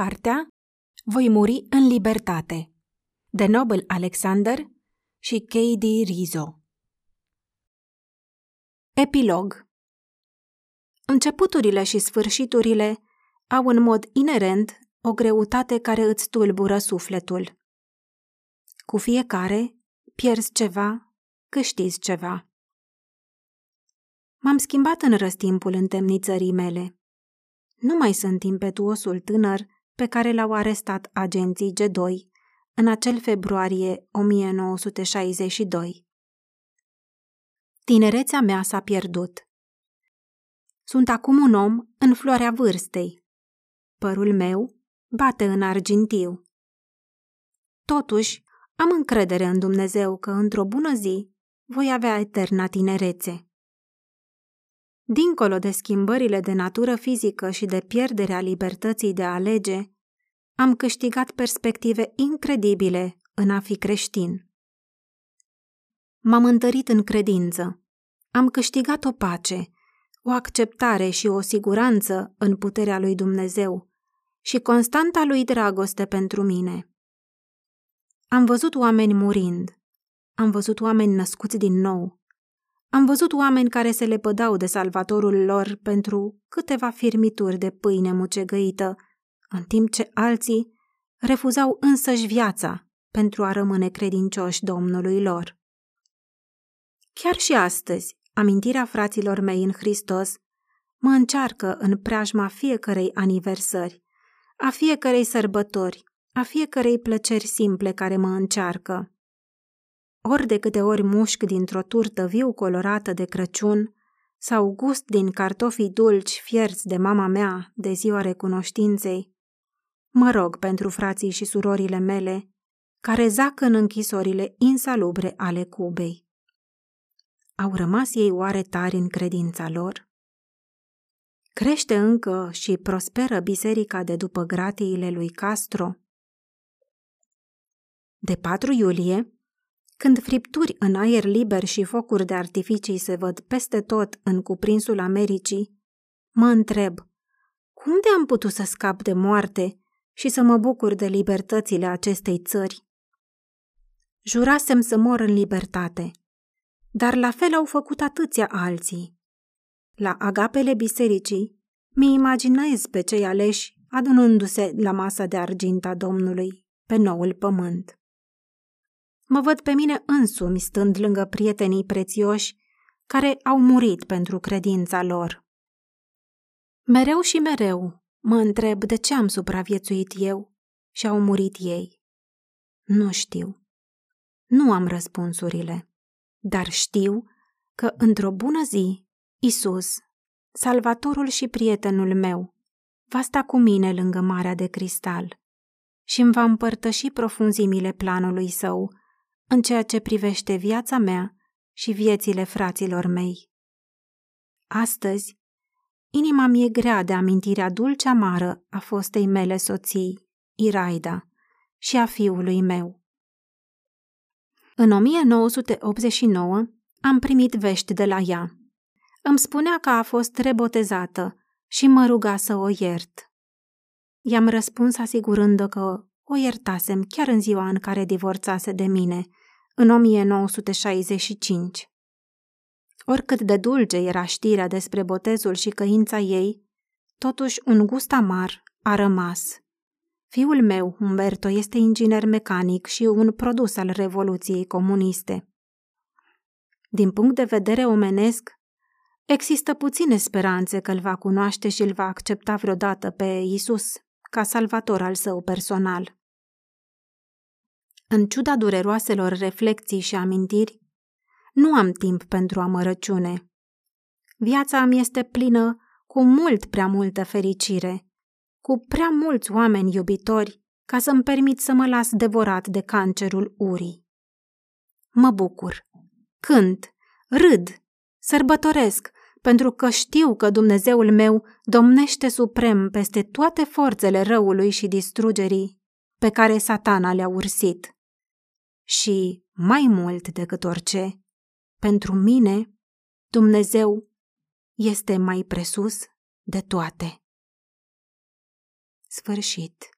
Cartea Voi muri în libertate de Nobel Alexander și K.D. Rizzo Epilog Începuturile și sfârșiturile au în mod inerent o greutate care îți tulbură sufletul. Cu fiecare pierzi ceva, câștizi ceva. M-am schimbat în răstimpul întemnițării mele. Nu mai sunt impetuosul tânăr pe care l-au arestat agenții G2 în acel februarie 1962. Tinerețea mea s-a pierdut. Sunt acum un om în floarea vârstei. Părul meu bate în argintiu. Totuși, am încredere în Dumnezeu că într-o bună zi voi avea eterna tinerețe. Dincolo de schimbările de natură fizică și de pierderea libertății de a alege, am câștigat perspective incredibile în a fi creștin. M-am întărit în credință. Am câștigat o pace, o acceptare și o siguranță în puterea lui Dumnezeu și constanta lui dragoste pentru mine. Am văzut oameni murind. Am văzut oameni născuți din nou. Am văzut oameni care se lepădau de salvatorul lor pentru câteva firmituri de pâine mucegăită, în timp ce alții refuzau însăși viața pentru a rămâne credincioși Domnului lor. Chiar și astăzi, amintirea fraților mei în Hristos mă încearcă în preajma fiecărei aniversări, a fiecărei sărbători, a fiecărei plăceri simple care mă încearcă. Ori de câte ori mușc dintr-o turtă viu colorată de Crăciun sau gust din cartofii dulci fierți de mama mea de ziua recunoștinței, Mă rog pentru frații și surorile mele, care zac în închisorile insalubre ale Cubei. Au rămas ei oare tari în credința lor? Crește încă și prosperă biserica de după gratiile lui Castro? De 4 iulie, când fripturi în aer liber și focuri de artificii se văd peste tot în cuprinsul Americii, mă întreb, cum de am putut să scap de moarte și să mă bucur de libertățile acestei țări. Jurasem să mor în libertate, dar la fel au făcut atâția alții. La agapele bisericii mi imaginez pe cei aleși adunându-se la masa de argint a Domnului, pe noul pământ. Mă văd pe mine însumi stând lângă prietenii prețioși care au murit pentru credința lor. Mereu și mereu Mă întreb de ce am supraviețuit eu și au murit ei. Nu știu. Nu am răspunsurile, dar știu că într-o bună zi, Isus, salvatorul și prietenul meu, va sta cu mine lângă Marea de Cristal și îmi va împărtăși profunzimile planului său în ceea ce privește viața mea și viețile fraților mei. Astăzi Inima mi-e grea de amintirea dulce-amară a fostei mele soții, Iraida, și a fiului meu. În 1989 am primit vești de la ea. Îmi spunea că a fost rebotezată și mă ruga să o iert. I-am răspuns asigurând că o iertasem chiar în ziua în care divorțase de mine, în 1965. Oricât de dulce era știrea despre botezul și căința ei, totuși un gust amar a rămas. Fiul meu, Umberto, este inginer mecanic și un produs al Revoluției Comuniste. Din punct de vedere omenesc, există puține speranțe că îl va cunoaște și îl va accepta vreodată pe Isus ca salvator al său personal. În ciuda dureroaselor reflexii și amintiri, nu am timp pentru amărăciune. Viața mi este plină cu mult prea multă fericire, cu prea mulți oameni iubitori ca să-mi permit să mă las devorat de cancerul urii. Mă bucur, cânt, râd, sărbătoresc, pentru că știu că Dumnezeul meu domnește suprem peste toate forțele răului și distrugerii pe care satana le-a ursit. Și, mai mult decât orice, pentru mine, Dumnezeu este mai presus de toate. Sfârșit.